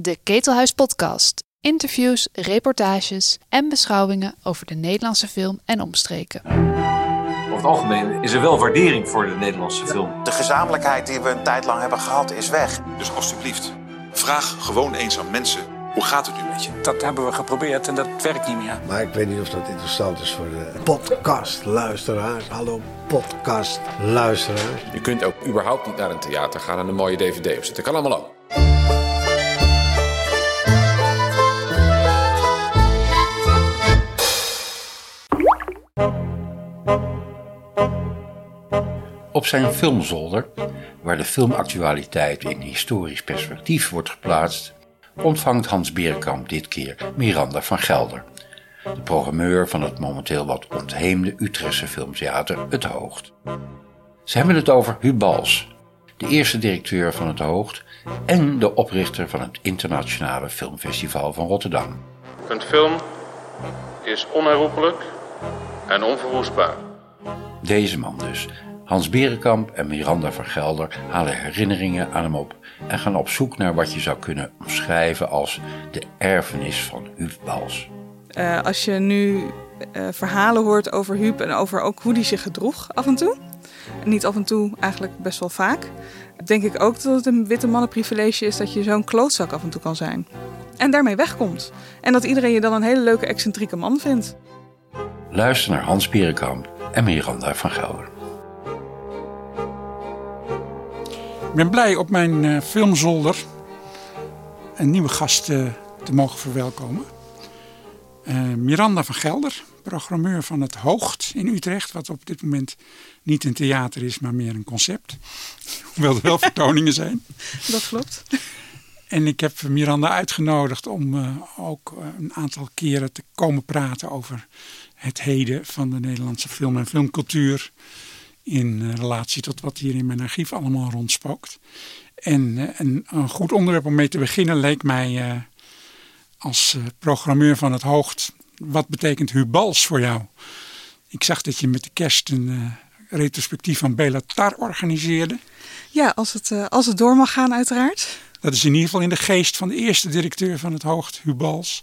De Ketelhuis Podcast. Interviews, reportages en beschouwingen over de Nederlandse film en omstreken. Over het algemeen is er wel waardering voor de Nederlandse film. De gezamenlijkheid die we een tijd lang hebben gehad is weg. Dus alstublieft, vraag gewoon eens aan mensen: hoe gaat het nu met je? Dat hebben we geprobeerd en dat werkt niet meer. Maar ik weet niet of dat interessant is voor de podcastluisteraars. Hallo podcastluisteraars. Je kunt ook überhaupt niet naar een theater gaan en een mooie dvd opzetten. Kan allemaal ook. Op zijn filmzolder, waar de filmactualiteit in historisch perspectief wordt geplaatst, ontvangt Hans Berenkamp dit keer Miranda van Gelder, de programmeur van het momenteel wat ontheemde Utrechtse filmtheater Het Hoogt. Ze hebben het over Huub Bals, de eerste directeur van Het Hoogt en de oprichter van het Internationale Filmfestival van Rotterdam. Een film is onherroepelijk en onverwoestbaar. Deze man dus, Hans Berenkamp en Miranda van Gelder halen herinneringen aan hem op en gaan op zoek naar wat je zou kunnen omschrijven als de erfenis van Huub Bals. Uh, als je nu uh, verhalen hoort over Huub en over ook hoe hij zich gedroeg af en toe, niet af en toe, eigenlijk best wel vaak, denk ik ook dat het een witte mannenprivilege is dat je zo'n klootzak af en toe kan zijn. En daarmee wegkomt. En dat iedereen je dan een hele leuke, excentrieke man vindt. Luister naar Hans Berenkamp en Miranda van Gelder. Ik ben blij op mijn uh, filmzolder een nieuwe gast uh, te mogen verwelkomen. Uh, Miranda van Gelder, programmeur van het Hoogt in Utrecht, wat op dit moment niet een theater is, maar meer een concept. Hoewel er wel vertoningen zijn. Dat klopt. En ik heb Miranda uitgenodigd om uh, ook een aantal keren te komen praten over het heden van de Nederlandse film en filmcultuur. In relatie tot wat hier in mijn archief allemaal rondspookt. En uh, een, een, goed onderwerp om mee te beginnen leek mij uh, als programmeur van het Hoogt. Wat betekent Hubals voor jou? Ik zag dat je met de kerst een retrospectief van Bela Tar organiseerde. Ja, als het, als het door mag gaan uiteraard. Dat is in ieder geval in de geest van de eerste directeur van het Hoogt, Hubals.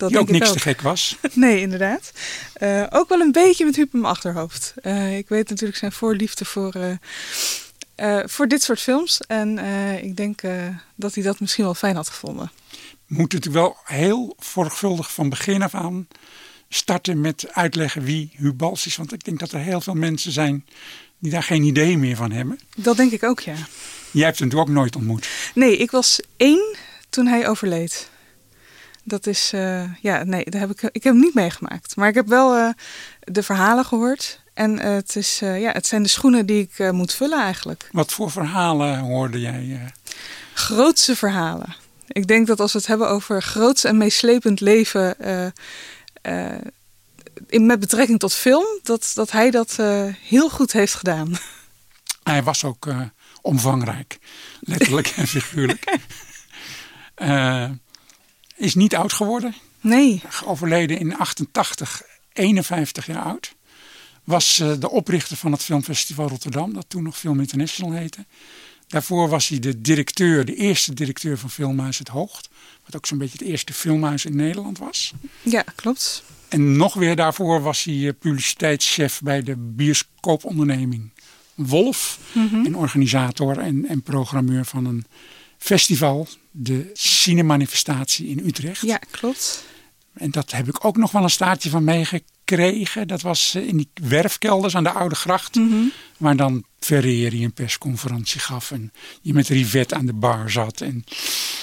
Dat die ook niks ook. te gek was. Nee, inderdaad. Uh, ook wel een beetje met Huub in mijn achterhoofd. Uh, ik weet natuurlijk zijn voorliefde voor, uh, voor dit soort films. En ik denk dat hij dat misschien wel fijn had gevonden. We moeten natuurlijk wel heel zorgvuldig van begin af aan starten met uitleggen wie Huub Bals is. Want ik denk dat er heel veel mensen zijn die daar geen idee meer van hebben. Dat denk ik ook, ja. Jij hebt hem natuurlijk ook nooit ontmoet. Nee, ik was één toen hij overleed. Dat is, uh, ja, nee, daar heb ik, ik heb hem niet meegemaakt. Maar ik heb wel uh, de verhalen gehoord. En uh, het, is, ja, het zijn de schoenen die ik moet vullen eigenlijk. Wat voor verhalen hoorde jij? Grootse verhalen. Ik denk dat als we het hebben over groots en meeslepend leven... In, met betrekking tot film, dat, dat hij dat heel goed heeft gedaan. Hij was ook omvangrijk, letterlijk en figuurlijk. is niet oud geworden. Nee. Overleden in 88, 51 jaar oud. Was uh, de oprichter van het Filmfestival Rotterdam, dat toen nog Film International heette. Daarvoor was hij de directeur, de eerste directeur van Filmhuis Het Hoogt. Wat ook zo'n beetje het eerste filmhuis in Nederland was. Ja, klopt. En nog weer daarvoor was hij uh, publiciteitschef bij de bioscooponderneming Wolf. Mm -hmm. En organisator en, en programmeur van een festival, de Cinemanifestatie in Utrecht. Ja, klopt. En dat heb ik ook nog wel een staartje van meegekregen. Dat was in die werfkelders aan de Oude Gracht. Mhm. Mm -hmm. Waar dan Ferreri een persconferentie gaf. En je met Rivet aan de bar zat. En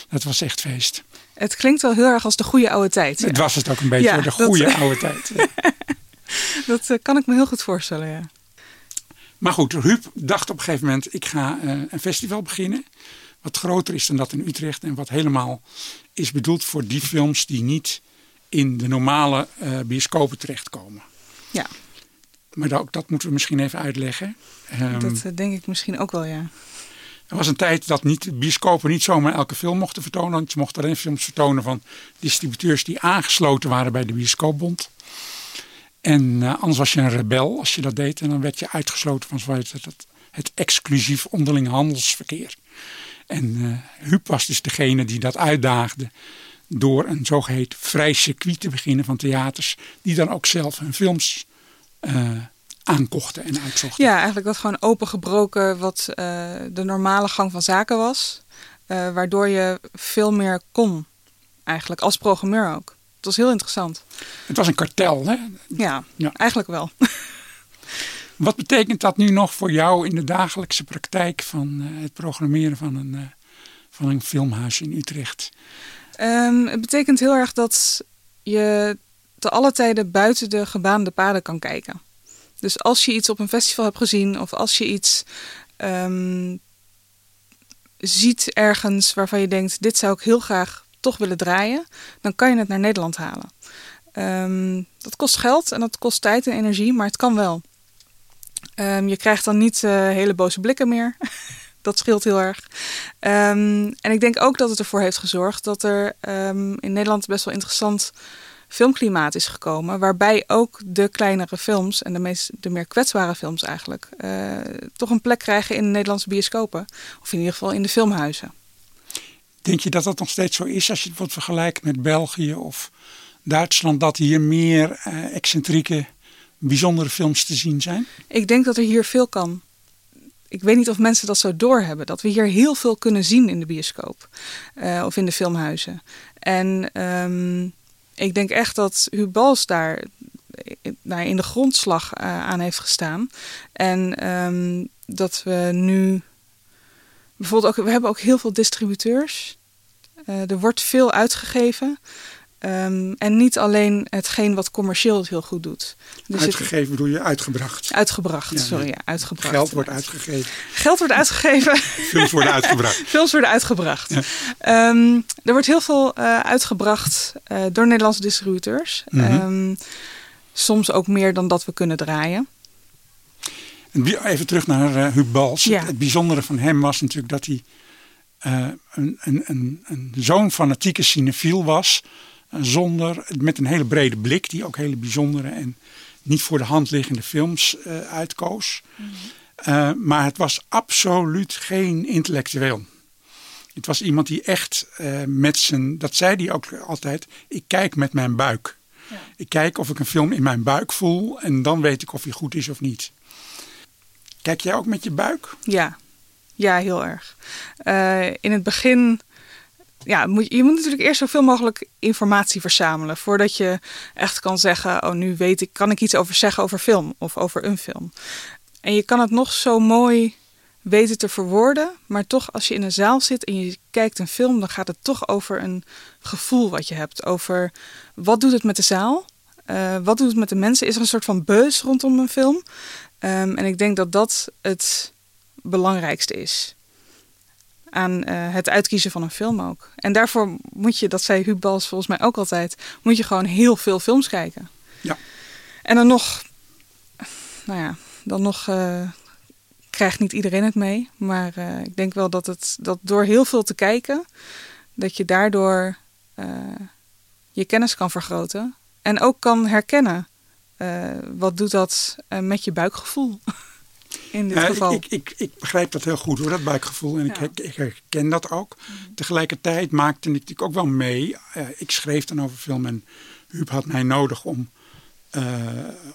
dat was echt feest. Het klinkt wel heel erg als de goede oude tijd. Het ja. was het ook een beetje, ja, de goede dat... oude tijd. dat uh, kan ik me heel goed voorstellen, ja. Maar goed, Huub dacht op een gegeven moment, ik ga uh, een festival beginnen. Wat groter is dan dat in Utrecht. En wat helemaal is bedoeld voor die films die niet in de normale uh, bioscopen terechtkomen. Ja. Maar dat, dat moeten we misschien even uitleggen. Um, dat uh, denk ik misschien ook wel, ja. Er was een tijd dat niet, bioscopen niet zomaar elke film mochten vertonen. Want je mocht alleen films vertonen van distributeurs die aangesloten waren bij de bioscoopbond. En uh, anders was je een rebel als je dat deed. En dan werd je uitgesloten van zoals het, het exclusief onderling handelsverkeer. En uh, Huub was dus degene die dat uitdaagde door een zogeheten vrij circuit te beginnen van theaters, die dan ook zelf hun films uh, aankochten en uitzochten. Ja, eigenlijk dat gewoon opengebroken wat uh, de normale gang van zaken was, waardoor je veel meer kon, eigenlijk als programmeur ook. Het was heel interessant. Het was een kartel, hè? Ja, ja. eigenlijk wel. Wat betekent dat nu nog voor jou in de dagelijkse praktijk van uh, het programmeren van een, uh, van een filmhuis in Utrecht? Um, het betekent heel erg dat je te alle tijden buiten de gebaande paden kan kijken. Dus als je iets op een festival hebt gezien of als je iets um, ziet ergens waarvan je denkt: dit zou ik heel graag toch willen draaien, dan kan je het naar Nederland halen. Um, dat kost geld en dat kost tijd en energie, maar het kan wel. Um, je krijgt dan niet uh, hele boze blikken meer. dat scheelt heel erg. Um, en ik denk ook dat het ervoor heeft gezorgd dat er in Nederland best wel interessant filmklimaat is gekomen. Waarbij ook de kleinere films en de, meest, de meer kwetsbare films eigenlijk uh, toch een plek krijgen in de Nederlandse bioscopen. Of in ieder geval in de filmhuizen. Denk je dat dat nog steeds zo is als je het wordt vergelijkt met België of Duitsland? Dat hier meer uh, excentrieke bijzondere films te zien zijn? Ik denk dat er hier veel kan. Ik weet niet of mensen dat zo doorhebben. Dat we hier heel veel kunnen zien in de bioscoop. Uh, of in de filmhuizen. En um, ik denk echt dat Huub Bals daar nou, in de grondslag uh, aan heeft gestaan. En um, dat we nu... Bijvoorbeeld ook, we hebben ook heel veel distributeurs. Uh, er wordt veel uitgegeven. Um, en niet alleen hetgeen wat commercieel het heel goed doet. Dus uitgegeven het, bedoel je uitgebracht? Uitgebracht, ja, sorry, ja, uitgebracht. Geld wordt uitgegeven. Geld wordt uitgegeven. Films worden uitgebracht. Films worden uitgebracht. Ja. Um, er wordt heel veel uh, uitgebracht uh, door Nederlandse distributeurs. Mm -hmm. um, soms ook meer dan dat we kunnen draaien. Even terug naar uh, Huub Bals. Ja. Het bijzondere van hem was natuurlijk dat hij een, een, een, een zo'n fanatieke cinefiel was zonder, met een hele brede blik, die ook hele bijzondere en niet voor de hand liggende films uh, uitkoos. Mm -hmm. uh, maar het was absoluut geen intellectueel. Het was iemand die echt uh, met zijn, dat zei hij ook altijd, ik kijk met mijn buik. Ja. Ik kijk of ik een film in mijn buik voel en dan weet ik of hij goed is of niet. Kijk jij ook met je buik? Ja, ja heel erg. in het begin ja, moet, je moet natuurlijk eerst zoveel mogelijk informatie verzamelen voordat je echt kan zeggen: Oh, nu weet ik, kan ik iets over zeggen over film of over een film. En je kan het nog zo mooi weten te verwoorden, maar toch als je in een zaal zit en je kijkt een film, dan gaat het toch over een gevoel wat je hebt. Over wat doet het met de zaal? Uh, wat doet het met de mensen? Is er een soort van beus rondom een film? Um, en ik denk dat dat het belangrijkste is aan uh, het uitkiezen van een film ook. En daarvoor moet je, dat zei Huub Bals volgens mij ook altijd, moet je gewoon heel veel films kijken. Ja. En dan nog, nou ja, dan nog uh, krijgt niet iedereen het mee. Maar uh, ik denk wel dat het dat door heel veel te kijken, dat je daardoor je kennis kan vergroten. En ook kan herkennen. wat doet dat met je buikgevoel? in dit ja, geval. Ik, ik, ik, begrijp dat heel goed hoor, dat buikgevoel. En ja. ik, ik, herken dat ook. Mm. Tegelijkertijd maakte ik natuurlijk ook wel mee. Uh, ik schreef dan over film en Huub had mij nodig om. Uh,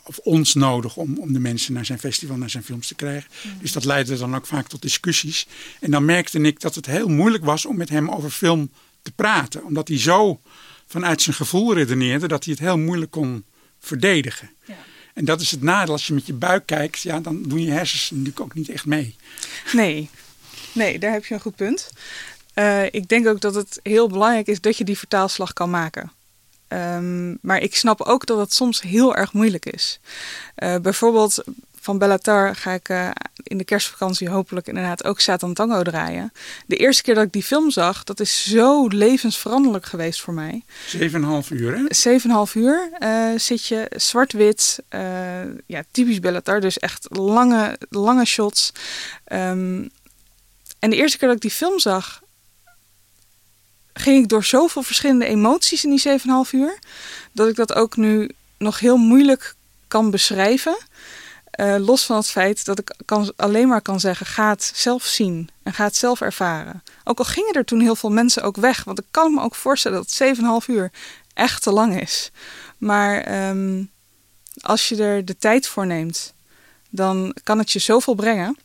of ons nodig om, om de mensen naar zijn festival, naar zijn films te krijgen. Mm. Dus dat leidde dan ook vaak tot discussies. En dan merkte ik dat het heel moeilijk was om met hem over film te praten. Omdat hij zo vanuit zijn gevoel redeneerde dat hij het heel moeilijk kon verdedigen. Ja. En dat is het nadeel. Als je met je buik kijkt, ja, dan doen je hersens natuurlijk ook niet echt mee. Nee, nee daar heb je een goed punt. Uh, ik denk ook dat het heel belangrijk is dat je die vertaalslag kan maken. Um, maar ik snap ook dat het soms heel erg moeilijk is. Uh, bijvoorbeeld van Bellatar ga ik uh, in de kerstvakantie hopelijk inderdaad ook Satan Tango draaien. De eerste keer dat ik die film zag, dat is zo levensveranderlijk geweest voor mij. 7,5 uur hè? 7,5 uur uh, zit je, zwart-wit, uh, ja, typisch Bellatar, dus echt lange, lange shots. Um, en de eerste keer dat ik die film zag, ging ik door zoveel verschillende emoties in die 7,5 uur, dat ik dat ook nu nog heel moeilijk kan beschrijven. Uh, los van het feit dat ik kan, alleen maar kan zeggen: ga het zelf zien. En ga het zelf ervaren. Ook al gingen er toen heel veel mensen ook weg. Want ik kan me ook voorstellen dat 7,5 uur echt te lang is. Maar ehm, als je er de tijd voor neemt, dan kan het je zoveel brengen.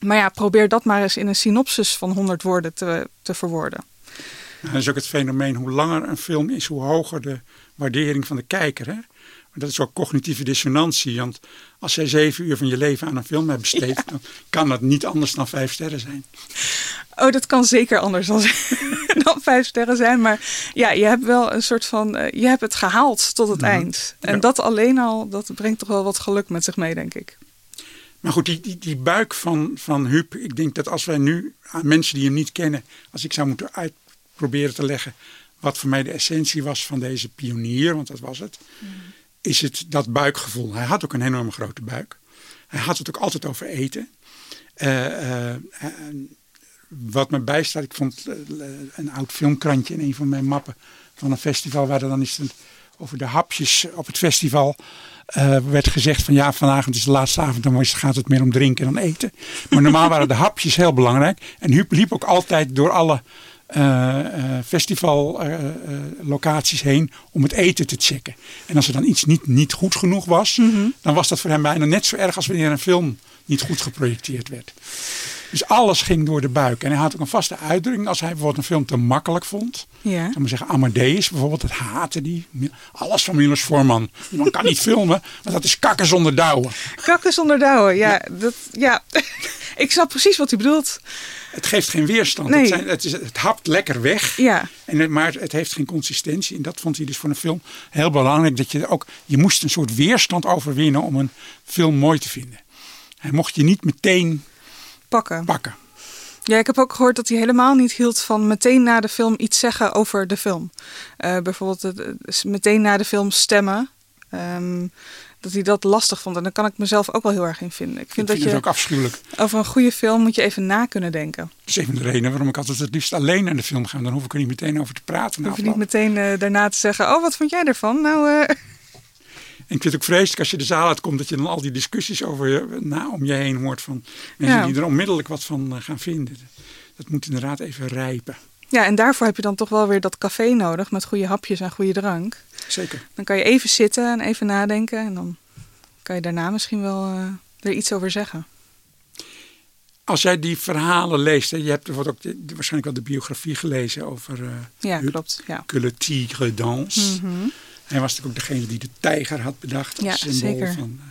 Maar ja, probeer dat maar eens in een synopsis van 100 woorden te, te verwoorden. dat is ook het fenomeen, hoe langer een film is, hoe hoger de waardering van de kijker. Hè? Dat is ook cognitieve dissonantie. Want als jij zeven uur van je leven aan een film hebt besteed, dan kan dat niet anders dan vijf sterren zijn. Oh, dat kan zeker anders dan, dan vijf sterren zijn. Maar ja, je hebt wel een soort van. Uh, je hebt het gehaald tot het eind. En dat alleen al, dat brengt toch wel wat geluk met zich mee, denk ik. Maar goed, die, die, die buik van, van Huub. Ik denk dat als wij nu aan mensen die hem niet kennen. Als ik zou moeten uitproberen te leggen. Wat voor mij de essentie was van deze pionier, want dat was het. Mm is het dat buikgevoel. Hij had ook een enorme grote buik. Hij had het ook altijd over eten. Uh, uh, wat me bijstaat, ik vond een oud filmkrantje in een van mijn mappen van een festival, waar er dan is over de hapjes op het festival werd gezegd van ja, vanavond is de laatste avond, dan gaat het meer om drinken dan eten. Maar normaal waren de hapjes heel belangrijk. En Huub liep ook altijd door alle festivallocaties heen om het eten te checken. En als er dan iets niet, niet goed genoeg was, mhm. dan was dat voor hem bijna net zo erg als wanneer een film niet goed geprojecteerd werd. Dus alles ging door de buik. En hij had ook een vaste uitdrukking als hij bijvoorbeeld een film te makkelijk vond. Ja. Dan maar zeggen, Amadeus bijvoorbeeld, het haatte die. Alles van Milos Forman. Man kan niet filmen, want dat is kakken zonder douwen. Kakken zonder douwen, ja. ja. Dat, ja. Ik snap precies wat u bedoelt. Het geeft geen weerstand. Het, zijn, het, is, het hapt lekker weg. Ja. En, maar het heeft geen consistentie. En dat vond hij dus voor een film heel belangrijk. Dat je ook, je moest een soort weerstand overwinnen om een film mooi te vinden. Hij mocht je niet meteen pakken. pakken. Ja, ik heb ook gehoord dat hij helemaal niet hield van meteen na de film iets zeggen over de film. Uh, bijvoorbeeld meteen na de film stemmen. Um, dat hij dat lastig vond. En daar kan ik mezelf ook wel heel erg in vinden. Ik vind, dat je ook afschuwelijk. Over een goede film moet je even na kunnen denken. Dat is even de reden waarom ik altijd het liefst alleen naar de film ga. Dan hoef ik er niet meteen over te praten. Dan hoef je niet meteen uh, daarna te zeggen: Oh, wat vond jij ervan? Nou. En ik vind het ook vreselijk als je de zaal uitkomt dat je dan al die discussies over je, na, om je heen hoort van mensen die er onmiddellijk wat van uh, gaan vinden. Dat moet inderdaad even rijpen. Ja, en daarvoor heb je dan toch wel weer dat café nodig met goede hapjes en goede drank. Zeker. Dan kan je even zitten en even nadenken en dan kan je daarna misschien wel uh, er iets over zeggen. Als jij die verhalen leest, je hebt bijvoorbeeld ook de, waarschijnlijk wel de biografie gelezen over uh, ja, klopt, ja. Que le tigre danse. Mm -hmm. Hij was natuurlijk ook degene die de tijger had bedacht als ja, symbool zeker. van uh,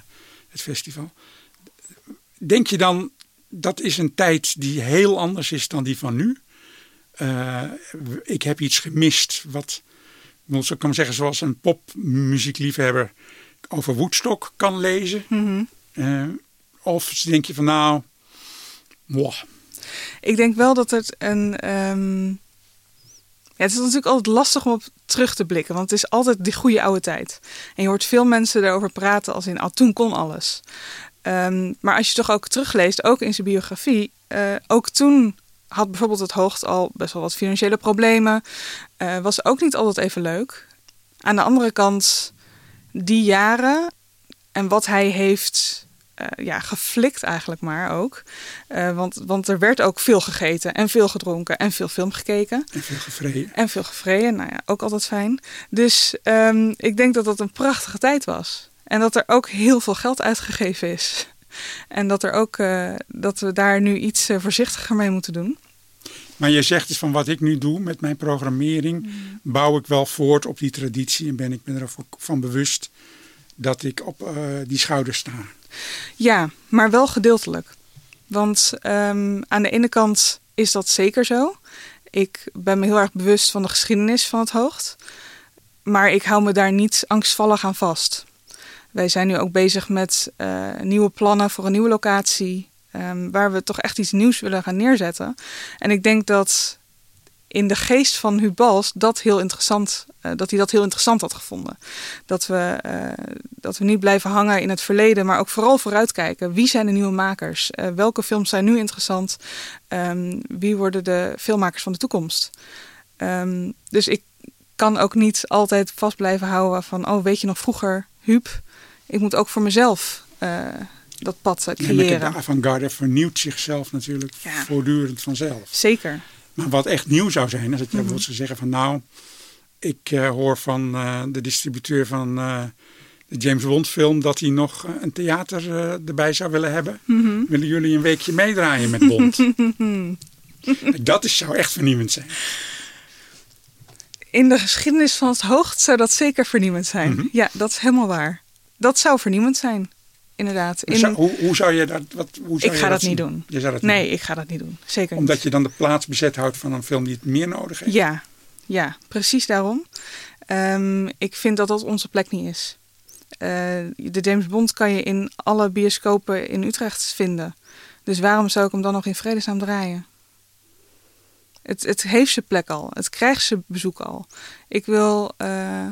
het festival. Denk je dan, dat is een tijd die heel anders is dan die van nu? Uh, ik heb iets gemist wat, ik kan zeggen, zoals een popmuziekliefhebber over Woodstock kan lezen. Mm -hmm. of denk je van nou, wow. Ik denk wel dat het een. Um... Ja, het is natuurlijk altijd lastig om op terug te blikken, want het is altijd die goede oude tijd. En je hoort veel mensen daarover praten als in, ah, toen kon alles. Um, maar als je toch ook terugleest, ook in zijn biografie, uh, ook toen had bijvoorbeeld het hoogte al best wel wat financiële problemen. Uh, was ook niet altijd even leuk. Aan de andere kant, die jaren en wat hij heeft uh, ja, geflikt eigenlijk maar ook. Uh, want, want er werd ook veel gegeten en veel gedronken en veel film gekeken. En veel gevreden. En veel gevreden, nou ja, ook altijd fijn. Dus um, ik denk dat dat een prachtige tijd was. En dat er ook heel veel geld uitgegeven is. En dat, er ook, uh, dat we daar nu iets voorzichtiger mee moeten doen. Maar je zegt dus van wat ik nu doe met mijn programmering, mm. bouw ik wel voort op die traditie en ben ik me van bewust dat ik op uh, die schouders sta. Ja, maar wel gedeeltelijk. Want um, aan de ene kant is dat zeker zo. Ik ben me heel erg bewust van de geschiedenis van het Hoogt. Maar ik hou me daar niet angstvallig aan vast. Wij zijn nu ook bezig met uh, nieuwe plannen voor een nieuwe locatie. Um, waar we toch echt iets nieuws willen gaan neerzetten. En ik denk dat in de geest van Hubals dat heel interessant, uh, dat hij dat heel interessant had gevonden. Dat we, uh, dat we niet blijven hangen in het verleden, maar ook vooral vooruitkijken. Wie zijn de nieuwe makers? Uh, welke films zijn nu interessant? Um, wie worden de filmmakers van de toekomst? Um, dus ik kan ook niet altijd vast blijven houden van, oh weet je nog vroeger, Huub, ik moet ook voor mezelf dat pad creëren. de avant-garde vernieuwt zichzelf natuurlijk Ja. voortdurend vanzelf. Zeker. Maar wat echt nieuw zou zijn, is dat je Mhm. bijvoorbeeld zou zeggen van nou, ik eh, hoor van eh, de distributeur van eh, de James Bond film dat hij nog een theater erbij zou willen hebben. Mhm. Willen jullie een weekje meedraaien met Bond? dat is, zou echt vernieuwend zijn. In de geschiedenis van het hoogst zou dat zeker vernieuwend zijn. Mhm. Ja, dat is helemaal waar. Dat zou vernieuwend zijn. Inderdaad. In... Zou- hoe, hoe zou je dat, wat, hoe zou ik ga dat, niet doen. Je zou dat niet nee, doen. ik ga dat niet doen. Zeker Omdat niet. je dan de plaats bezet houdt van een film die het meer nodig heeft. Ja, ja, precies daarom. Ehm, ik vind dat dat onze plek niet is. Eh, de James Bond kan je in alle bioscopen in Utrecht vinden. Dus waarom zou ik hem dan nog in vredesnaam draaien? Het, het heeft zijn plek al. Het krijgt zijn bezoek al. Ik wil eh,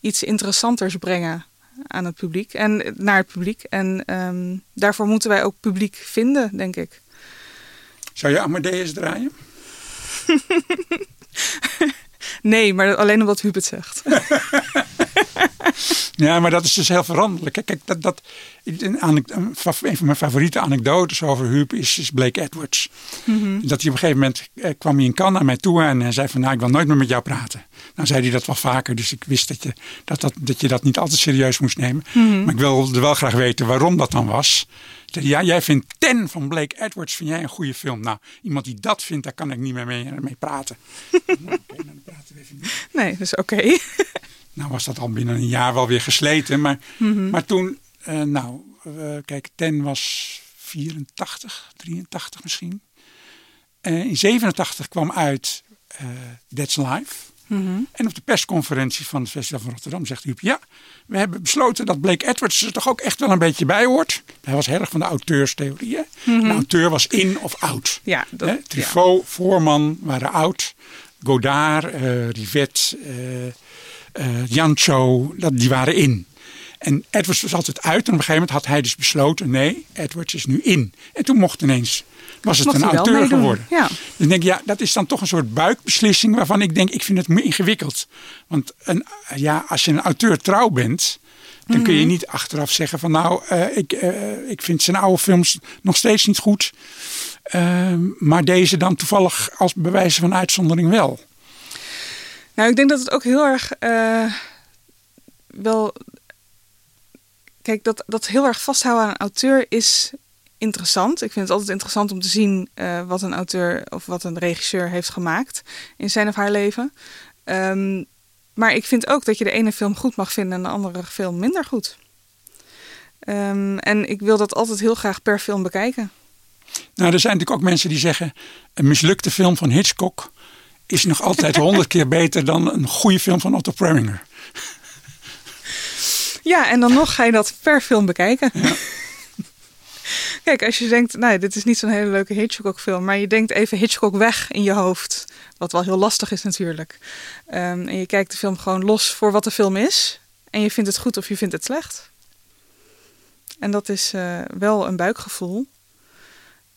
iets interessanters brengen aan het publiek en naar het publiek. En ehm, daarvoor moeten wij ook publiek vinden, denk ik. Zou je Amadeus draaien? Nee, maar alleen omdat Huub het zegt. Ja, maar dat is dus heel veranderlijk. Kijk, dat, dat, een, een van mijn favoriete anekdotes over Huub is, is Blake Edwards. Mhm. Dat hij op een gegeven moment eh, kwam hij in Cannes naar mij toe en hij zei van nou ik wil nooit meer met jou praten. Nou zei hij dat wel vaker, dus ik wist dat je dat, dat, dat, je dat niet altijd serieus moest nemen. Mhm. Maar ik wilde wel graag weten waarom dat dan was. Ja, jij vindt Ten van Blake Edwards vind jij een goede film. Nou, iemand die dat vindt, daar kan ik niet meer mee, mee praten. nou, oké, nou, dan praten we even niet. Nee, dus oké. Nou was dat al binnen een jaar wel weer gesleten. Maar, Mhm. maar toen, eh, nou, eh, kijk, Ten was 84, 83 misschien. Eh, in 87 kwam uit That's Life. Mhm. En op de persconferentie van het Festival van Rotterdam zegt Huub... ja, we hebben besloten dat Blake Edwards er toch ook echt wel een beetje bij hoort. Hij was heel erg van de auteurstheorieën. Mhm. De auteur was in of out. Ja, dat, Truffaut, Voorman waren oud. Godard, Rivet, eh eh Jancho, dat, die waren in. En Edwards was altijd uit. En op een gegeven moment had hij dus besloten... nee, Edwards is nu in. En toen mocht ineens... was het een auteur geworden. ja. Dus ik denk, ja, dat is dan toch een soort buikbeslissing... waarvan ik denk, ik vind het ingewikkeld. Want een, ja, als je een auteur trouw bent... dan kun je Mhm. niet achteraf zeggen van... nou, eh, ik, eh, ik vind zijn oude films nog steeds niet goed... Maar deze dan toevallig als bewijs van uitzondering wel. Nou, ik denk dat het ook heel erg eh, wel. Kijk, dat, dat heel erg vasthouden aan een auteur is interessant. Ik vind het altijd interessant om te zien eh, wat een auteur of wat een regisseur heeft gemaakt in zijn of haar leven. Ehm, maar ik vind ook dat je de ene film goed mag vinden en de andere film minder goed. Ehm, en ik wil dat altijd heel graag per film bekijken. Nou, er zijn natuurlijk ook mensen die zeggen... een mislukte film van Hitchcock... is nog altijd honderd keer beter dan een goede film van Otto Preminger. Ja, en dan nog ga je dat per film bekijken. Kijk, als je denkt, nou, dit is niet zo'n hele leuke Hitchcock-film, maar je denkt even Hitchcock weg in je hoofd, wat wel heel lastig is natuurlijk. Ehm, en je kijkt de film gewoon los voor wat de film is, en je vindt het goed of je vindt het slecht. En dat is eh, wel een buikgevoel.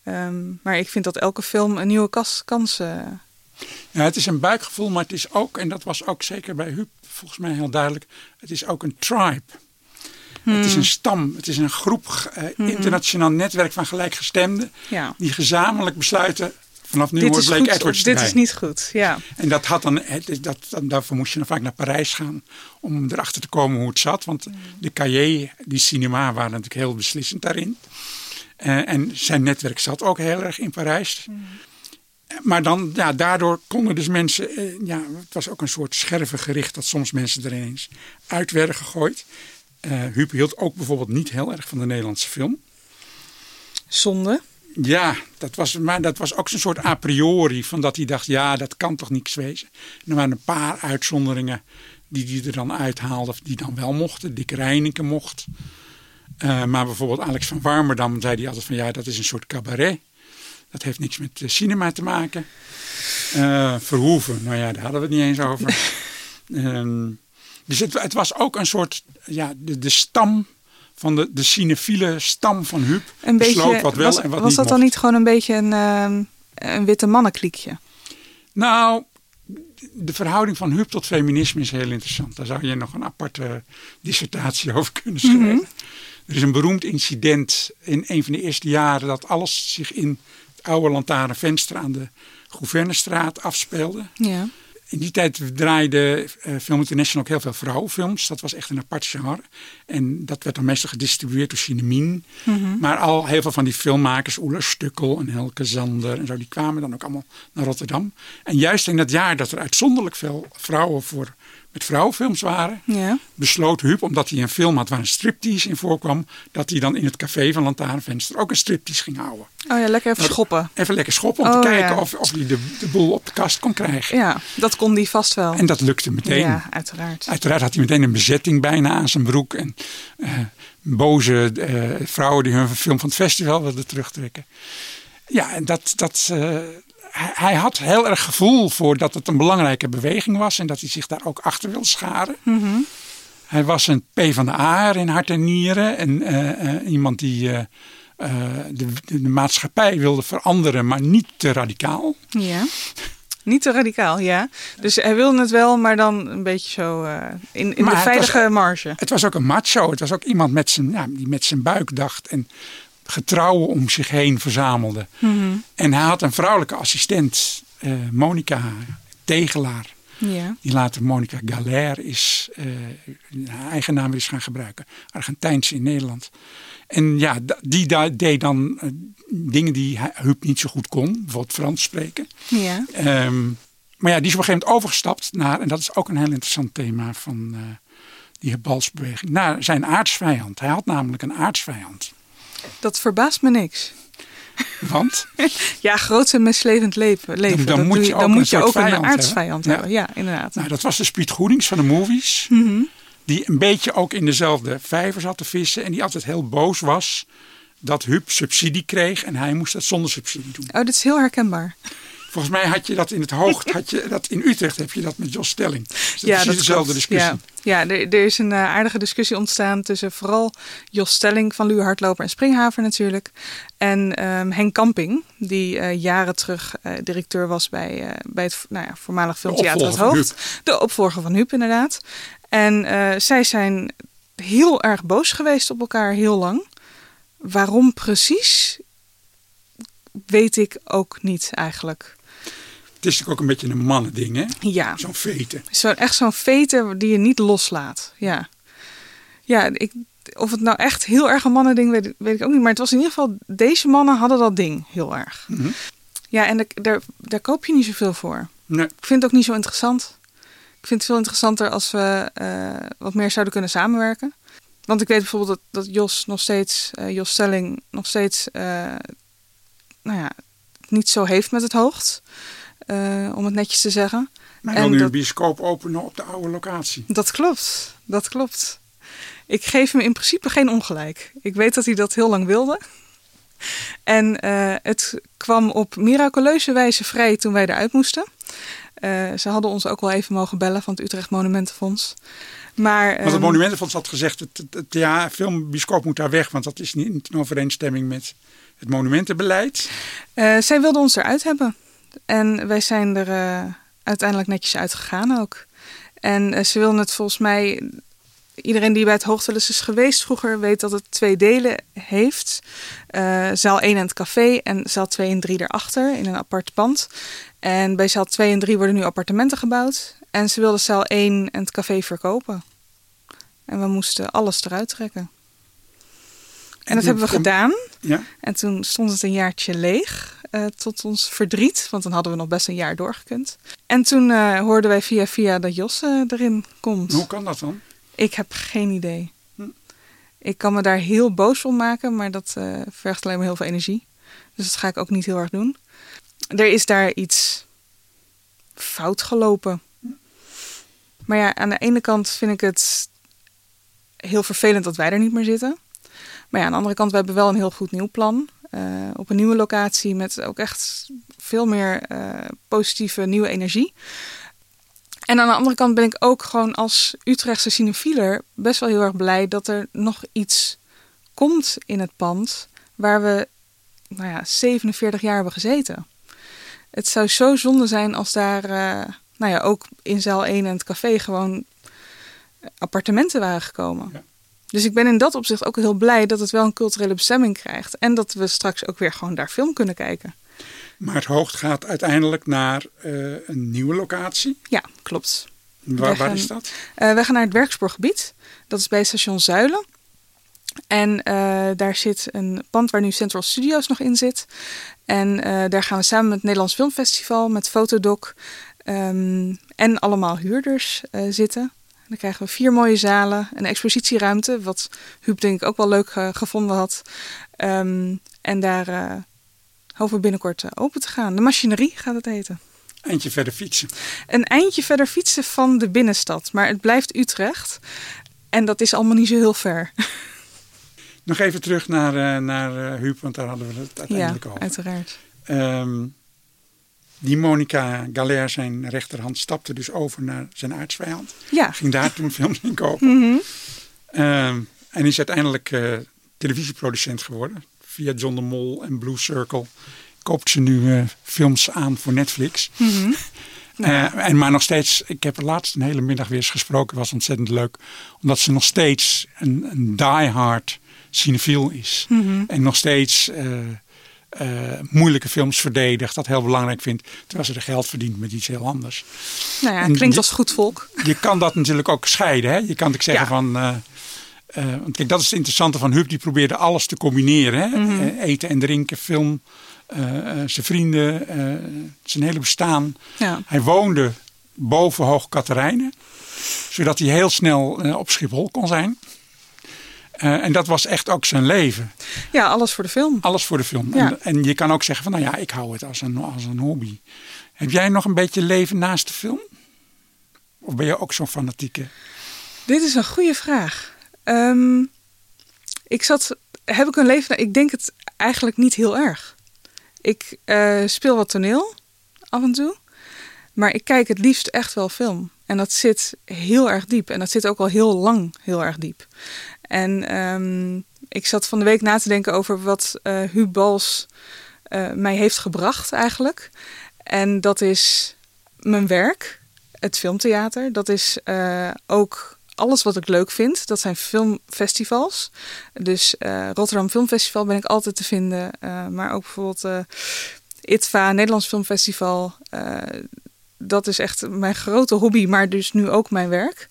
Ehm, maar ik vind dat elke film een nieuwe kans. eh, Ja, het is een buikgevoel, maar het is ook... en dat was ook zeker bij Huub volgens mij heel duidelijk... het is ook een tribe. Het is een stam, het is een groep, Mhm. internationaal netwerk van gelijkgestemden... ja. die gezamenlijk besluiten... vanaf nu dit wordt Blake Edwards dit erbij. is niet goed. Ja. En dat had dan, dat, dan, daarvoor moest je dan vaak naar Parijs gaan om erachter te komen hoe het zat. Want de cahiers, die cinema, waren natuurlijk heel beslissend daarin. Eh, en zijn netwerk zat ook heel erg in Parijs. Maar dan, ja, daardoor konden dus mensen, eh, ja, het was ook een soort schervengericht dat soms mensen er ineens uit werden gegooid. Eh Huub hield ook bijvoorbeeld niet heel erg van de Nederlandse film. Zonde. Ja, dat was, maar dat was ook zo'n soort a priori. Van dat hij dacht, ja, dat kan toch niks wezen. En er waren een paar uitzonderingen die hij er dan uithaalde. Die dan wel mochten. Dick Reineke mocht. Eh, maar bijvoorbeeld Alex van Warmerdam zei hij altijd van... Ja, dat is een soort cabaret. Dat heeft niks met eh, cinema te maken. Eh, Verhoeven, nou ja, daar hadden we het niet eens over. Ehm, dus het, het was ook een soort... Ja, de, de stam van de, de cinefiele stam van Huub. Een beetje, wat wel was, en wat was niet dat dan niet gewoon een beetje een, ehm, een witte mannenkliekje? Nou, de verhouding van Huub tot feminisme is heel interessant. Daar zou je nog een aparte dissertatie over kunnen schrijven. Mhm. Er is een beroemd incident in een van de eerste jaren dat alles zich in het oude lantaarnvenster aan de Gouvernestraat afspeelde. Ja. In die tijd draaide uh, Film International ook heel veel vrouwenfilms. Dat was echt een apart genre. En dat werd dan meestal gedistribueerd door Cinemien. Mhm. Maar al heel veel van die filmmakers, Oela Stukkel en Helke Zander en zo, die kwamen dan ook allemaal naar Rotterdam. En juist in dat jaar dat er uitzonderlijk veel vrouwen voor met vrouwenfilms waren, Ja. besloot Huub, omdat hij een film had waar een striptease in voorkwam, dat hij dan in het café van Lantaarnvenster ook een striptease ging houden. Oh ja, lekker even Nou, schoppen. Even lekker schoppen om Oh, te kijken ja. of, of hij de, de boel op de kast kon krijgen. Ja, dat kon die vast wel. En dat lukte meteen. Ja, uiteraard. Uiteraard had hij meteen een bezetting bijna aan zijn broek. En eh, boze eh, vrouwen die hun film van het festival wilden terugtrekken. Ja, en dat, dat, eh, hij, had heel erg gevoel voor dat het een belangrijke beweging was. En dat hij zich daar ook achter wilde scharen. Mhm. Hij was een P van de A in hart en nieren. En eh, eh, iemand die eh, de, de, maatschappij wilde veranderen, maar niet te radicaal. Ja. Niet te radicaal, ja. Dus hij wilde het wel, maar dan een beetje zo in, in de veilige was- marge. Het was ook een macho. Het was ook iemand met zijn, ja, die met zijn buik dacht en getrouwen om zich heen verzamelde. Mhm. En hij had een vrouwelijke assistent, eh Monica Tegelaar. Ja. Die later Monica Galer is, eh, haar eigen naam is gaan gebruiken. Argentijnse in Nederland. En ja, die deed dan eh, dingen die hij- Huub niet zo goed kon. Bijvoorbeeld Frans spreken. Ja. Ehm, maar ja, die is op een gegeven moment overgestapt naar, en dat is ook een heel interessant thema van die balsbeweging, naar zijn aardsvijand. Hij had namelijk een aardsvijand. Dat verbaast me niks. Want Ja, groot en mislevend leven. dan Dat moet je dan ook moet een je ook een vijand aardsvijand hebben. Ja, inderdaad. nou, dat was de Piet Goedings van de movies. Mhm. Die een beetje ook in dezelfde vijver zat te vissen. En die altijd heel boos was dat Huub subsidie kreeg. En hij moest dat zonder subsidie doen. Oh, dit is heel herkenbaar. Volgens mij had je dat in het hoogte, had je dat in Utrecht heb je dat met Jos Stelling. Dus dat is precies dezelfde klopt. discussie. Ja, ja er, er is een eh, aardige discussie ontstaan tussen vooral Jos Stelling van Luwe Hardloper en Springhaver natuurlijk. En ehm, Henk Kamping, die eh, jaren terug eh, directeur was bij, bij het nou ja, voormalig filmtheater Het Hoofd. De opvolger van Huub inderdaad. En zij zijn heel erg boos geweest op elkaar heel lang. Waarom precies, weet ik ook niet eigenlijk. Het is natuurlijk ook een beetje een mannending, hè? Ja. Zo'n veten. Zo, echt zo'n vete die je niet loslaat. Ja, ja ik, of het nou echt heel erg een mannending weet, weet ik ook niet. Maar het was in ieder geval, deze mannen hadden dat ding heel erg. Mhm. Ja, en daar- daar, daar koop je niet zoveel voor. Nee. Ik vind het ook niet zo interessant. Ik vind het veel interessanter als we eh, wat meer zouden kunnen samenwerken. Want ik weet bijvoorbeeld dat, dat Jos nog steeds, eh, Jos Stelling nog steeds, eh, nou ja, niet zo heeft met het hoofd. Eh, om het netjes te zeggen. Maar En wil nu dat- een bioscoop openen op de oude locatie. dat klopt, dat klopt. Ik geef hem in principe geen ongelijk. Ik weet dat hij dat heel lang wilde. En eh, het kwam op miraculeuze wijze vrij toen wij eruit moesten. Eh, ze hadden ons ook wel even mogen bellen van het Utrecht Monumentenfonds. Maar, Want het ehm, Monumentenfonds had gezegd, het, het, het ja, filmbioscoop moet daar weg, want dat is niet in overeenstemming met het monumentenbeleid. zij wilden ons eruit hebben. En wij zijn er eh, uiteindelijk netjes uitgegaan ook. En eh, ze wilden het volgens mij iedereen die bij het Hoogteles is geweest vroeger weet dat het twee delen heeft. Eh, zaal 1 en het café en zaal 2 en 3 erachter in een apart pand. En bij zaal 2 en 3 worden nu appartementen gebouwd. En ze wilden zaal 1 en het café verkopen. En we moesten alles eruit trekken. En dat hebben we gedaan. Ja. En toen stond het een jaartje leeg, eh, tot ons verdriet, want dan hadden we nog best een jaar doorgekund. En toen eh, hoorden wij via via dat Jos eh, erin komt. Hoe kan dat dan? Ik heb geen idee. Ik kan me daar heel boos om maken, maar dat vergt alleen maar heel veel energie. Dus dat ga ik ook niet heel erg doen. Er is daar iets fout gelopen. Maar ja, aan de ene kant vind ik het heel vervelend dat wij er niet meer zitten. Maar ja, aan de andere kant, we hebben wel een heel goed nieuw plan. Eh, op een nieuwe locatie met ook echt veel meer eh, positieve nieuwe energie. En aan de andere kant ben ik ook gewoon als Utrechtse cinefieler best wel heel erg blij dat er nog iets komt in het pand waar we nou ja, 47 jaar hebben gezeten. Het zou zo zonde zijn als daar, eh, nou ja, ook in zaal 1 en het café gewoon appartementen waren gekomen. Dus ik ben in dat opzicht ook heel blij dat het wel een culturele bestemming krijgt. En dat we straks ook weer gewoon daar film kunnen kijken. Maar het hoogte gaat uiteindelijk naar uh, een nieuwe locatie. Ja, klopt. Waar, waar is dat? Uh, we gaan naar het werkspoorgebied. Dat is bij station Zuilen. En uh, daar zit een pand waar nu Central Studios nog in zit. En daar gaan we samen met het Nederlands Filmfestival, met Fotodoc um, en allemaal huurders zitten. Dan krijgen we vier mooie zalen, een expositieruimte, wat Huub denk ik ook wel leuk uh, gevonden had. Um, en daar uh, hopen we binnenkort uh, open te gaan. De machinerie gaat het heten. Eindje verder fietsen. Een eindje verder fietsen van de binnenstad, maar het blijft Utrecht. En dat is allemaal niet zo heel ver. Nog even terug naar, naar Huub, want daar hadden we het uiteindelijk ja, over. uiteraard. Um, die Monica Galer, zijn rechterhand, stapte dus over naar zijn aardsvijand. Ja. Ging daar toen films in kopen. Mm -hmm. um, en is uiteindelijk uh, televisieproducent geworden. Via John de Mol en Blue Circle koopt ze nu uh, films aan voor Netflix. Mm -hmm. uh, en maar nog steeds, ik heb er laatst een hele middag weer eens gesproken, was ontzettend leuk. Omdat ze nog steeds een, een diehard cinefiel is. Mm -hmm. En nog steeds uh, moeilijke films verdedigt, dat heel belangrijk vindt, terwijl ze er geld verdient met iets heel anders. Nou ja, klinkt als goed volk. Je kan dat natuurlijk ook scheiden. Hè? Je kan ik zeggen ja. van. Uh, uh, want kijk, dat is het interessante van Huub. Die probeerde alles te combineren. Hè? Mhm. Mm -hmm. eten en drinken, film, zijn vrienden, zijn hele bestaan. Ja. Hij woonde boven Hoog Katerijnen. Zodat hij heel snel op Schiphol kon zijn. Uh, en dat was echt ook zijn leven. Ja, alles voor de film. Alles voor de film. Ja. En, en, je kan ook zeggen van, nou ja, ik hou het als een, als een hobby. Heb jij nog een beetje leven naast de film? Of ben je ook zo'n fanatieke? Dit is een goede vraag. Um, ik zat, heb ik een leven? Ik denk het eigenlijk niet heel erg. Ik uh, speel wat toneel af en toe. Maar ik kijk het liefst echt wel film. En dat zit heel erg diep. En dat zit ook al heel lang heel erg diep. En um, ik zat van de week na te denken over wat uh, mij heeft gebracht eigenlijk. En dat is mijn werk, het filmtheater. Dat is uh, ook alles wat ik leuk vind. Dat zijn filmfestivals. Dus Rotterdam Filmfestival ben ik altijd te vinden. maar ook bijvoorbeeld ITVA, Nederlands Filmfestival. Dat is echt mijn grote hobby, maar dus nu ook mijn werk.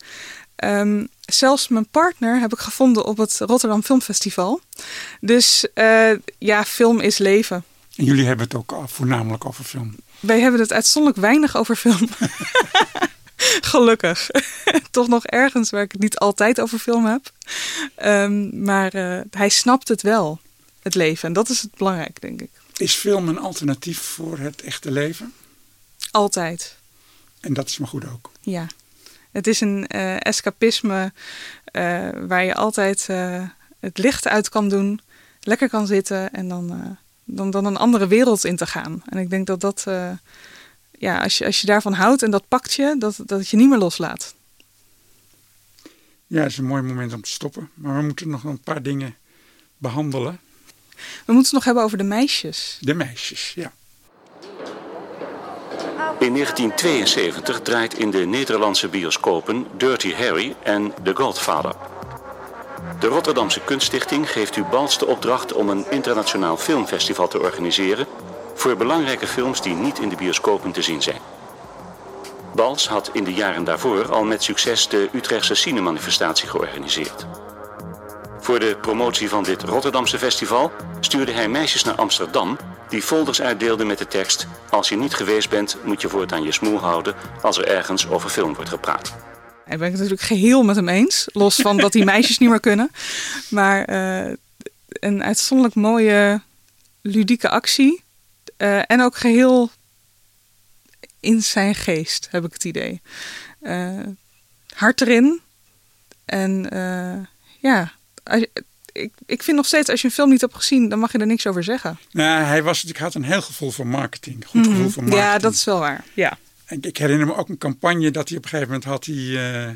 Um, zelfs mijn partner heb ik gevonden op het Rotterdam Filmfestival. Dus uh, ja, film is leven. En jullie hebben het ook voornamelijk over film. Wij hebben het uitzonderlijk weinig over film. Gelukkig. Toch nog ergens waar ik het niet altijd over film heb. Um, maar uh, hij snapt het wel, het leven. En dat is het belangrijk, denk ik. Is film een alternatief voor het echte leven? Altijd. En dat is maar goed ook. Ja. Het is een uh, escapisme uh, waar je altijd uh, het licht uit kan doen, lekker kan zitten en dan, dan, dan een andere wereld in te gaan. En ik denk dat dat, ja, als je, als je daarvan houdt en dat pakt je, dat, dat het je niet meer loslaat. Ja, het is een mooi moment om te stoppen. Maar we moeten nog een paar dingen behandelen. We moeten het nog hebben over de meisjes. De meisjes, ja. In 1972 draait in de Nederlandse bioscopen Dirty Harry en The Godfather. De Rotterdamse Kunststichting geeft u Bals de opdracht om een internationaal filmfestival te organiseren voor belangrijke films die niet in de bioscopen te zien zijn. Bals had in de jaren daarvoor al met succes de Utrechtse Cinemanifestatie georganiseerd. Voor de promotie van dit Rotterdamse festival stuurde hij meisjes naar Amsterdam die folders uitdeelden met de tekst: Als je niet geweest bent, moet je voortaan je smoel houden als er ergens over film wordt gepraat. Ik ben het natuurlijk geheel met hem eens, los van dat die meisjes niet meer kunnen. Maar uh, een uitzonderlijk mooie, ludieke actie. Uh, en ook geheel in zijn geest, heb ik het idee. Uh, hard erin. En ja, ik, ik vind nog steeds, als je een film niet hebt gezien, dan mag je er niks over zeggen. Nou, hij was, ik had een heel gevoel voor marketing. Goed gevoel voor marketing. Ja, dat is wel waar. Ja. Ik herinner me ook een campagne dat hij op een gegeven moment had hij uh,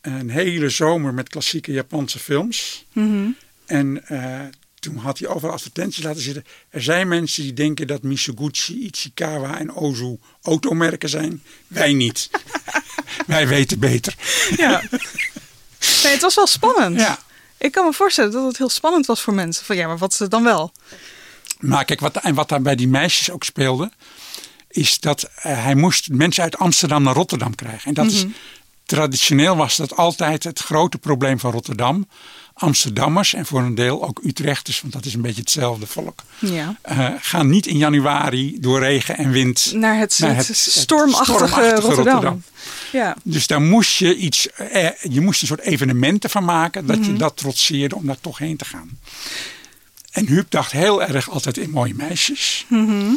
een hele zomer met klassieke Japanse films. Mm -hmm. En uh, toen had hij overal advertenties laten zitten. Er zijn mensen die denken dat Mitsubishi, Ichikawa en Ozu automerken zijn. Wij niet. Wij weten beter. Ja. Nee, het was wel spannend. Ja. Ik kan me voorstellen dat het heel spannend was voor mensen. Van ja, maar wat is het dan wel? Maar kijk, wat, en wat daar bij die meisjes ook speelde, is dat eh, hij moest mensen uit Amsterdam naar Rotterdam krijgen. En dat is, Mhm. traditioneel was dat altijd het grote probleem van Rotterdam. Amsterdammers en voor een deel ook Utrechters, want dat is een beetje hetzelfde volk. Ja. eh, gaan niet in januari door regen en wind Naar het, naar het stormachtige, Rotterdam. Ja. Dus daar moest je iets, eh, je moest een soort evenementen van maken dat je Mhm. dat trotseerde om daar toch heen te gaan. En Huub dacht heel erg altijd in mooie meisjes. Mhm.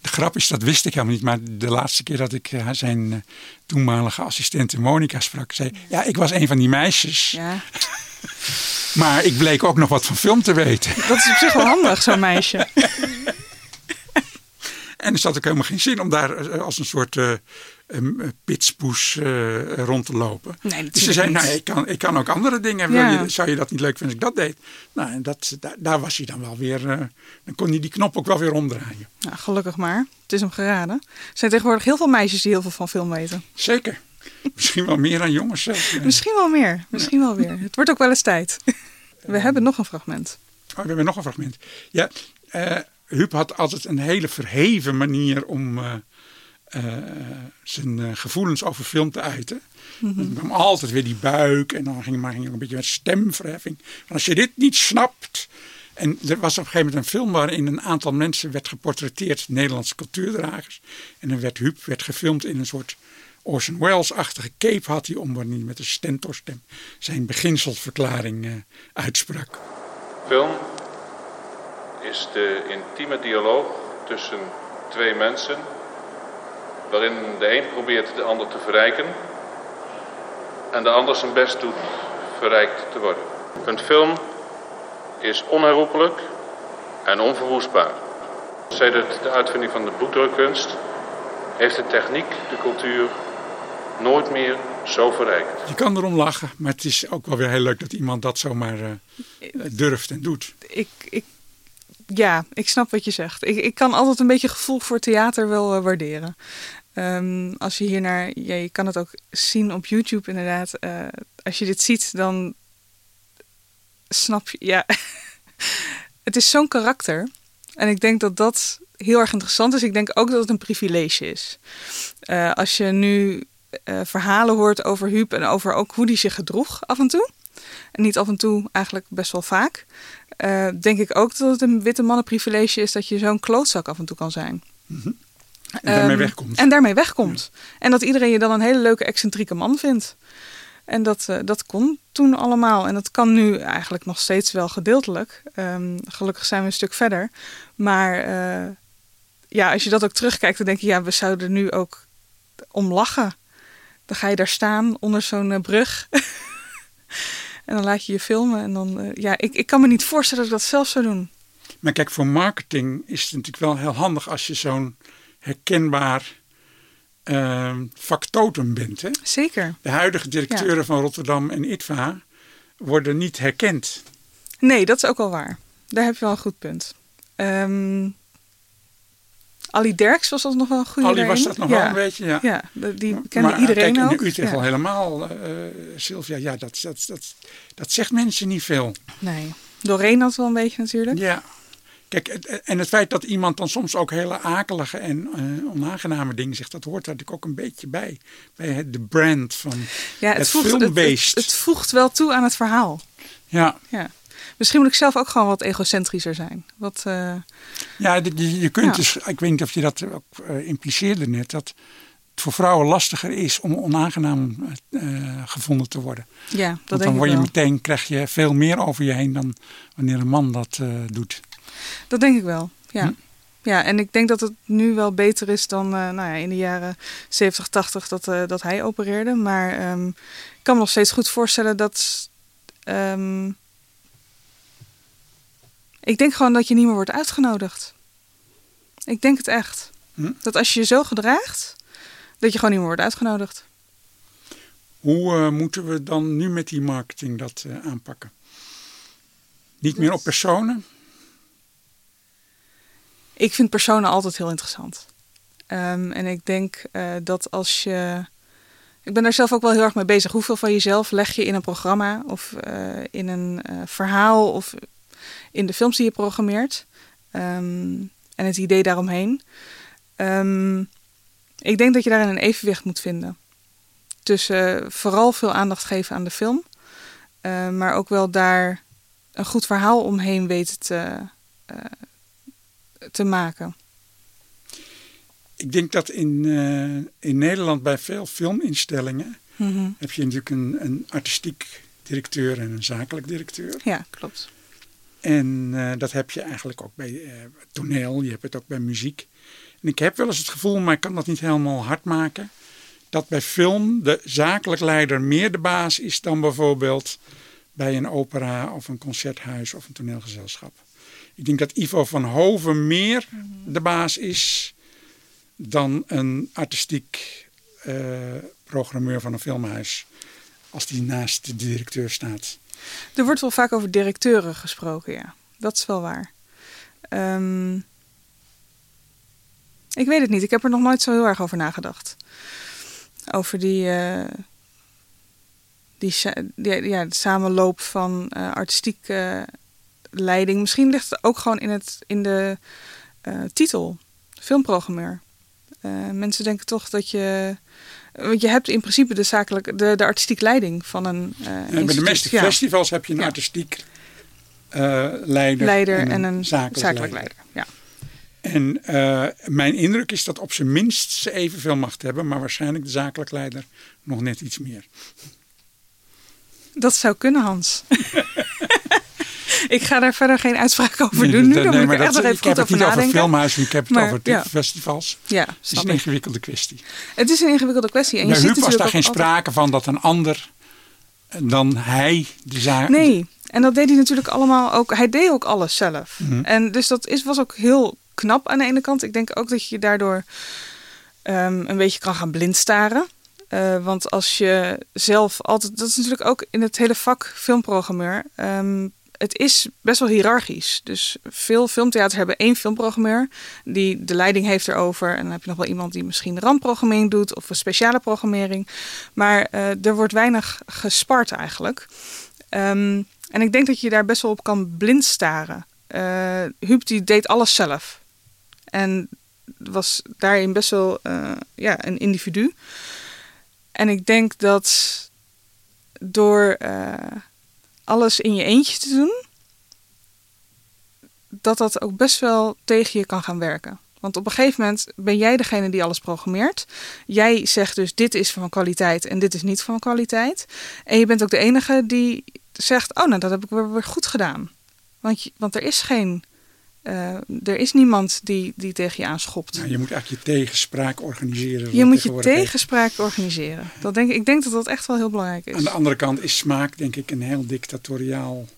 De grap is, dat wist ik helemaal niet. Maar de laatste keer dat ik eh, zijn toenmalige assistente Monica sprak, zei ja, ik was een van die meisjes. Ja. Maar ik bleek ook nog wat van film te weten. Dat is op zich wel handig, zo'n meisje. En er zat ook helemaal geen zin om daar eh, als een soort um, eh, pitspoes rond te lopen. Nee, dus ze zei, nou, ik kan, ik kan ook andere dingen. Ja. je, zou je dat niet leuk vinden als ik dat deed? Nou, en dat, daar, daar was hij dan wel weer. dan kon hij die knop ook wel weer omdraaien. Nou, gelukkig maar. Het is hem geraden. Er zijn tegenwoordig heel veel meisjes die heel veel van film weten. Zeker. Misschien wel meer dan jongens zelfs. Misschien wel meer. Misschien wel weer. Het wordt ook wel eens tijd. We hebben nog een fragment. Oh, we hebben nog een fragment. Ja, eh Huub had altijd een hele verheven manier om eh, eh, zijn gevoelens over film te uiten. Er kwam altijd weer die buik en dan ging maar ging ook een beetje met stemverheffing. Van als je dit niet snapt. En er was op een gegeven moment een film waarin een aantal mensen werd geportretteerd, Nederlandse cultuurdragers. En dan werd Huub werd gefilmd in een soort Orson Welles-achtige cape had hij om, waarin hij met een stentorstem zijn beginselverklaring eh, uitsprak. Film is de intieme dialoog tussen twee mensen, waarin de een probeert de ander te verrijken en de ander zijn best doet verrijkt te worden. Een film is onherroepelijk en onverwoestbaar. Sedert de uitvinding van de boekdrukkunst heeft de techniek de cultuur nooit meer zo verrijkt. Je kan erom lachen, maar het is ook wel weer heel leuk dat iemand dat zomaar eh, durft en doet. Ik, ik, ja, ik snap wat je zegt. Ik, ik kan altijd een beetje gevoel voor theater wel eh, waarderen. Ehm, als je hier naar, ja, je kan het ook zien op YouTube inderdaad. Eh, als je dit ziet, dan snap je, ja, het is zo'n karakter. En ik denk dat dat heel erg interessant is. Ik denk ook dat het een privilege is. Eh, als je nu eh, verhalen hoort over Huub en over ook hoe die zich gedroeg af en toe. En niet af en toe, eigenlijk best wel vaak. eh, denk ik ook dat het een witte mannenprivilege is dat je zo'n klootzak af en toe kan zijn. En daarmee Ehm, wegkomt. En daarmee wegkomt. En dat iedereen je dan een hele leuke, excentrieke man vindt. En dat, eh, dat kon toen allemaal. En dat kan nu eigenlijk nog steeds wel gedeeltelijk. Ehm, gelukkig zijn we een stuk verder. Maar ja, als je dat ook terugkijkt, dan denk je, ja, we zouden nu ook om lachen. Dan ga je daar staan onder zo'n eh, brug. en dan laat je je filmen. En dan, eh, ja, ik, ik kan me niet voorstellen dat ik dat zelf zou doen. Maar kijk, voor marketing is het natuurlijk wel heel handig als je zo'n herkenbaar ehm factotum bent. Hè? Zeker. De huidige directeuren van Rotterdam en ITVA worden niet herkend. Nee, dat is ook wel waar. Daar heb je wel een goed punt. Ehm Ali Derks was dat nog wel een goede Ali was dat nog ja. wel een beetje, ja. Ja, die kende maar iedereen kijk, ook. in Utrecht ja. al helemaal, eh Sylvia, ja, dat, dat, dat, dat zegt mensen niet veel. Nee. Doreen had wel een beetje natuurlijk. Ja. Kijk, het- en het feit dat iemand dan soms ook hele akelige en eh, onaangename dingen zegt, dat hoort daar natuurlijk ook een beetje bij. Bij het, de brand van Ja, het, het, voegt, het, filmbeest. het, het voegt wel toe aan het verhaal. ja. Ja. Misschien moet ik zelf ook gewoon wat egocentrischer zijn. Wat, eh, Ja, je, je kunt Ja. dus, ik weet niet of je dat ook eh, impliceerde net, dat het voor vrouwen lastiger is om onaangenaam eh, gevonden te worden. ja, dat Want dan word je wel. meteen, krijg je veel meer over je heen dan wanneer een man dat doet. Dat denk ik wel, ja. Hm. Ja, en ik denk dat het nu wel beter is dan nou ja, in de jaren 70, 80 dat, dat hij opereerde. Maar ehm, ik kan me nog steeds goed voorstellen dat... ehm, ik denk gewoon dat je niet meer wordt uitgenodigd. Ik denk het echt. Hm? Dat als je je zo gedraagt, dat je gewoon niet meer wordt uitgenodigd. Hoe eh, moeten we dan nu met die marketing dat eh, aanpakken? Niet meer op personen? Ik vind personen altijd heel interessant. Ehm, en ik denk eh, dat als je Ik ben daar zelf ook wel heel erg mee bezig. Hoeveel van jezelf leg je in een programma of in een verhaal of in de films die je programmeert? Um, en het idee daaromheen. Um, ik denk dat je daarin een evenwicht moet vinden. Tussen uh, vooral veel aandacht geven aan de film, maar ook wel daar een goed verhaal omheen weten te, te maken. Ik denk dat in, in Nederland bij veel filminstellingen mm -hmm. heb je natuurlijk een, een artistiek directeur en een zakelijk directeur. Ja, klopt. En uh, dat heb je eigenlijk ook bij uh, toneel, je hebt het ook bij muziek. En ik heb wel eens het gevoel, maar ik kan dat niet helemaal hard maken, dat bij film de zakelijk leider meer de baas is dan bijvoorbeeld bij een opera of een concerthuis of een toneelgezelschap. Ik denk dat Ivo van Hoven meer -hmm. de baas is dan een artistiek uh, programmeur van een filmhuis. Als die naast de directeur staat. Er wordt wel vaak over directeuren gesproken, ja. Dat is wel waar. Um, ik weet het niet. Ik heb er nog nooit zo heel erg over nagedacht. Over die, uh, die, ja, de samenloop van uh, artistieke leiding. Misschien ligt het ook gewoon in, het, in de titel. Filmprogrammeur. Mensen denken toch dat je. Want je hebt in principe de, zakelijke, de, de artistieke leiding van een. Uh, en bij de meeste ja. festivals heb je een ja. artistiek uh, leider, leider, en een, en een zakelijk, zakelijk, leider. leider. Ja. En mijn indruk is dat op zijn minst ze evenveel macht hebben, maar waarschijnlijk de zakelijk leider nog net iets meer. Dat zou kunnen, Hans. ik ga daar verder geen uitspraak over nee, doen. Nu nee, moet ik echt nog even ik heb het niet over filmhuizen, ik heb het Maar, over ja. festivals. Ja, Het is een ingewikkelde kwestie. Het is een ingewikkelde kwestie. En Bij je ziet Huub was daar geen sprake van dat een ander dan hij de zaak... Nee, en dat deed hij natuurlijk allemaal ook. Hij deed ook alles zelf. Mhm. En dus dat is, was ook heel knap aan de ene kant. Ik denk ook dat je daardoor ehm, een beetje kan gaan blindstaren. Eh, want als je zelf altijd. Dat is natuurlijk ook in het hele vak filmprogrammeur. ehm, het is best wel hiërarchisch. Dus veel filmtheaters hebben één filmprogrammeur die de leiding heeft erover. En dan heb je nog wel iemand die misschien randprogrammering doet of een speciale programmering. Maar eh, er wordt weinig gespart eigenlijk. Ehm, en ik denk dat je daar best wel op kan blindstaren. Uh, Huub die deed alles zelf. En was daarin best wel eh, ja, een individu. En ik denk dat door eh, alles in je eentje te doen, dat dat ook best wel tegen je kan gaan werken. Want op een gegeven moment ben jij degene die alles programmeert. Jij zegt dus dit is van kwaliteit en dit is niet van kwaliteit. En je bent ook de enige die zegt, oh nou dat heb ik weer, goed gedaan. Want, want er is geen, uh, er is niemand die, die tegen je aanschopt. Nou, je moet eigenlijk je tegenspraak organiseren. Je moet je tegenspraak organiseren. Dat denk, ik denk dat dat echt wel heel belangrijk is. Aan de andere kant is smaak denk ik een heel dictatoriaal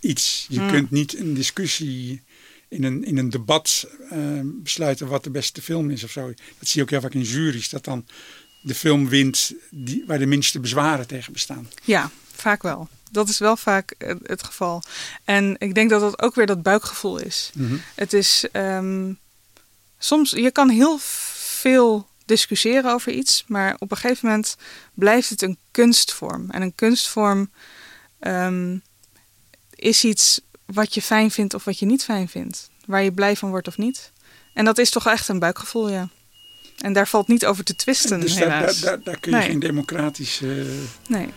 iets. Je Mm. kunt niet een discussie in een, in een debat uh, besluiten wat de beste film is of zo. Dat zie je ook heel vaak in juries. Dat dan de film wint die, waar de minste bezwaren tegen bestaan. Ja, vaak wel. Dat is wel vaak eh, het geval. En ik denk dat dat ook weer dat buikgevoel is. Mhm. Het is um, soms, je kan heel veel discussiëren over iets, maar op een gegeven moment blijft het een kunstvorm. En een kunstvorm um, is iets wat je fijn vindt of wat je niet fijn vindt. Waar je blij van wordt of niet. En dat is toch echt een buikgevoel, ja. En daar valt niet over te twisten, Dus daar, helaas. daar, daar, daar kun je Nee. geen democratische Nee.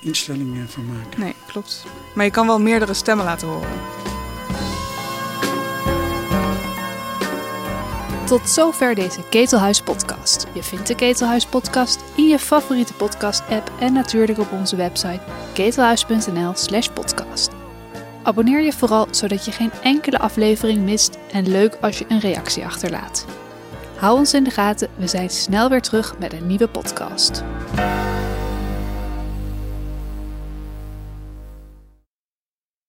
Instellingen van maken. Nee, klopt. Maar je kan wel meerdere stemmen laten horen. Tot zover deze Ketelhuis podcast. Je vindt de Ketelhuis podcast in je favoriete podcast app en natuurlijk op onze website ketelhuis.nl slash podcast. Abonneer je vooral zodat je geen enkele aflevering mist en leuk als je een reactie achterlaat. Hou ons in de gaten, we zijn snel weer terug met een nieuwe podcast.